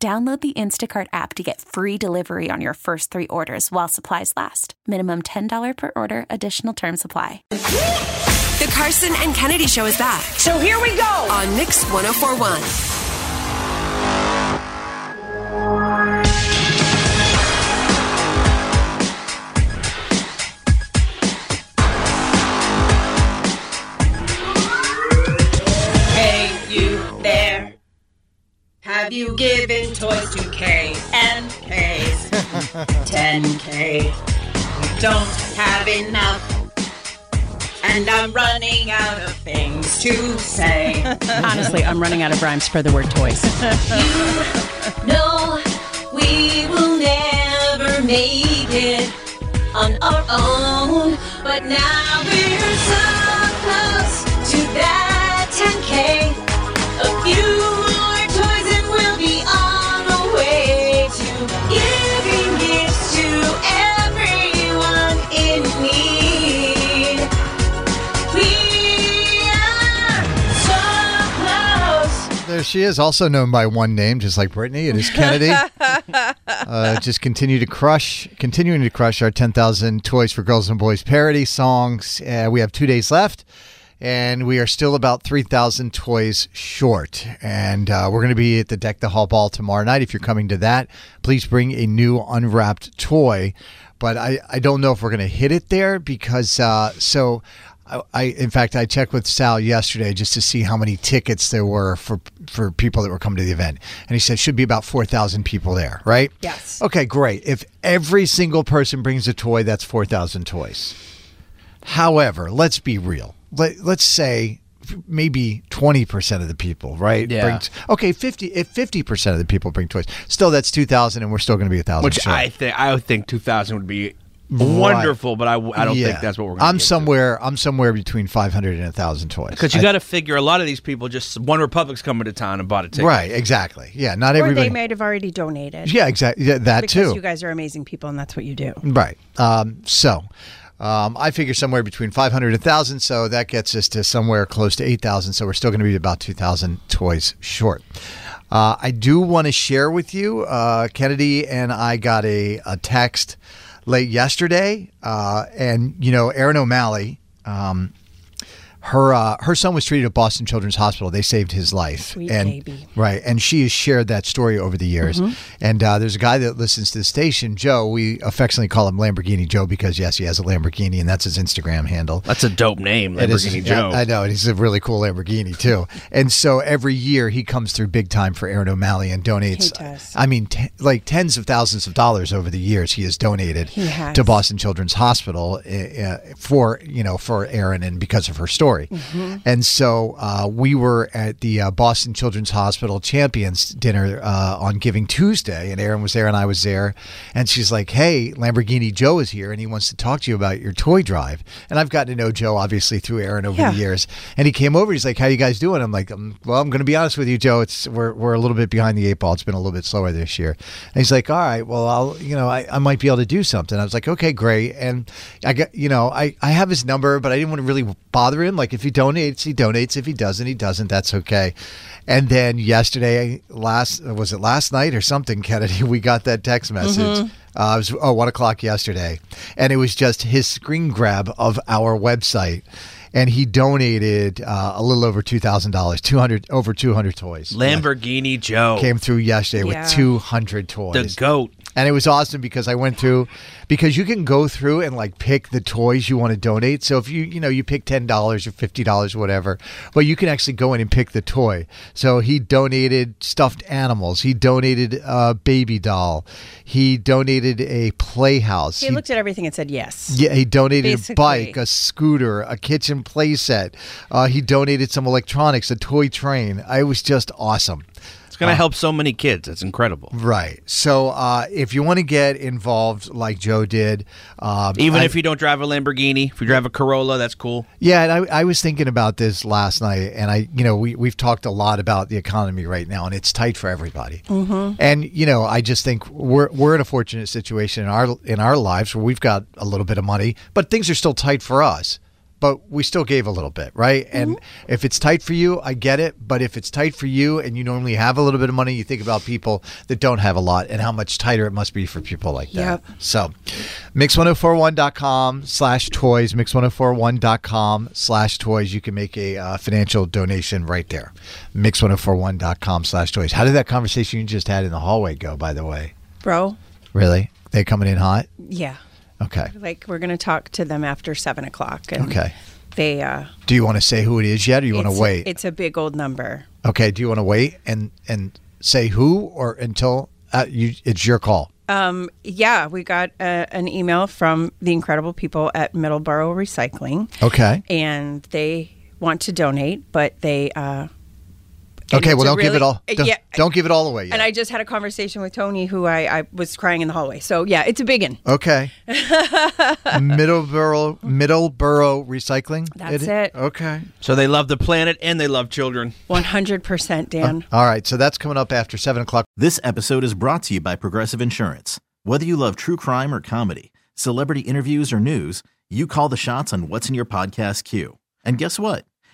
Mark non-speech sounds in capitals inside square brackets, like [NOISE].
Download the Instacart app to get free delivery on your first three orders while supplies last. Minimum $10 per order, additional term supply. The Carson and Kennedy Show is back So here we go. on Mix 1041. Hey, you there. Have you given toys to K and K's? [LAUGHS] 10K. We don't have enough. And I'm running out of things to say. [LAUGHS] Honestly, I'm running out of rhymes for the word toys. [LAUGHS] No, we will never make it on our own. But now we're so close There she is, also known by one name, just like Brittany. It is Kennedy. [LAUGHS] uh, just continue to crush, continuing to crush our 10,000 Toys for Girls and Boys parody songs. Uh, we have two days left, and we are still about 3,000 toys short. And uh, we're going to be at the Deck the Hall Ball tomorrow night. If you're coming to that, please bring a new unwrapped toy. But I, I don't know if we're going to hit it there because, uh, so. I, I in fact I checked with Sal yesterday just to see how many tickets there were for for people that were coming to the event, and he said it should be about four thousand people there, right? Yes. Okay, great. If every single person brings a toy, that's four thousand toys. However, let's be real. Let let's say maybe 20% of the people, right? Yeah. Brings, okay, 50 if 50% of the people bring toys. Still that's 2000 and we're still going to be a 1000 Which short. I think I would think 2000 would be wonderful, but I, I don't Yeah. think that's what we're. going I'm somewhere I'm somewhere between 500 and 1000 toys. because you got to figure a lot of these people just OneRepublic's coming to town and bought a ticket. Right, exactly. Yeah, not Or everybody. they might have already donated. yeah, exactly. Yeah, that because too. you guys are amazing people, and that's what you do. right. Um, so, um, I figure somewhere between 500 and 1,000. So that gets us to somewhere close to 8,000. So we're still going to be about 2,000 toys short. Uh, I do want to share with you, uh, Kennedy and I got a, a text late yesterday, uh, and you know, Aaron O'Malley. Um, her uh, her son was treated at Boston Children's Hospital. They saved his life. Sweet and, baby. Right, and she has shared that story over the years. Mm-hmm. And uh, there's a guy that listens to the station, Joe. We affectionately call him Lamborghini Joe because yes, he has a Lamborghini, and that's his Instagram handle. That's a dope name, Lamborghini yeah, Joe. I know, and he's a really cool Lamborghini too. and so every year he comes through big time for Aaron O'Malley and donates. I mean, t- like tens of thousands of dollars over the years he has donated He has. to Boston Children's Hospital uh, for you know for Aaron and because of her story. Mm-hmm. And so uh, we were at the uh, Boston Children's Hospital Champions dinner uh, on Giving Tuesday, and Aaron was there and I was there, and she's like, "Hey, Lamborghini Joe is here, and he wants to talk to you about your toy drive." And I've gotten to know Joe obviously through Aaron over Yeah. the years, and he came over. He's like, "How you guys doing?" I'm like, um, "Well, I'm going to be honest with you, Joe. It's we're we're a little bit behind the eight ball. It's been a little bit slower this year." And he's like, "All right, well, I'll you know I, I might be able to do something." I was like, "Okay, great." And I got you know I I have his number, but I didn't want to really bother him. Like if he donates, he donates. If he doesn't, he doesn't. That's okay. And then yesterday, last was it last night or something, [LAUGHS] Kennedy? We got that text message. Uh, it was oh one o'clock yesterday, and it was just his screen grab of our website, and he donated uh, a little over two thousand dollars, two hundred over two hundred toys. Lamborghini Joe, came through yesterday Yeah. with two hundred toys. the goat. And it was awesome because I went through because you can go through and like pick the toys you want to donate. So if you you know you pick ten dollars or fifty dollars whatever, but you can actually go in and pick the toy. So he donated stuffed animals. He donated a baby doll. He donated a playhouse. He looked at everything and said yes. Yeah, he donated Basically. a bike, a scooter, a kitchen playset. Uh, he donated some electronics, a toy train. I was just awesome. It's going to help so many kids. It's incredible. Right. So uh, if you want to get involved like Joe did, um, Even I- if you don't drive a Lamborghini, if you drive a Corolla, that's cool. Yeah, and I, I was thinking about this last night, and I, you know, we we've talked a lot about the economy right now, and it's tight for everybody. Mm-hmm. And you know, I just think we're we're in a fortunate situation in our in our lives where we've got a little bit of money, but things are still tight for us. But we still gave a little bit, right? And if it's tight for you, I get it. But if it's tight for you and you normally have a little bit of money, you think about people that don't have a lot and how much tighter it must be for people like that. Yep. So, mix1041.com slash toys, mix1041.com slash toys. You can make a uh, financial donation right there. Mix1041.com slash toys. How did that conversation you just had in the hallway go, by the way? Bro, Really? They coming in hot? yeah. Okay. Like we're gonna talk to them after seven o'clock. And Okay. They uh Do you want to say who it is yet or you want to wait? It's a big old number. okay. Do you want to wait and, and say who or until uh, you, it's your call? Um, yeah, we got uh, an email from the incredible people at Middleborough Recycling, Okay. and they want to donate, but they. Uh, Okay. Well, don't give it all. Uh, don't, yeah, don't give it all away yet. And I just had a conversation with Tony, who I, I was crying in the hallway. So yeah, it's a big one. Okay. [LAUGHS] Middleborough Middleborough Recycling. That's it. Okay. So they love the planet and they love children. One hundred percent, uh, Dan. All right. So that's coming up after seven o'clock. This episode is brought to you by Progressive Insurance. Whether you love true crime or comedy, celebrity interviews or news, you call the shots on what's in your podcast queue. And guess what?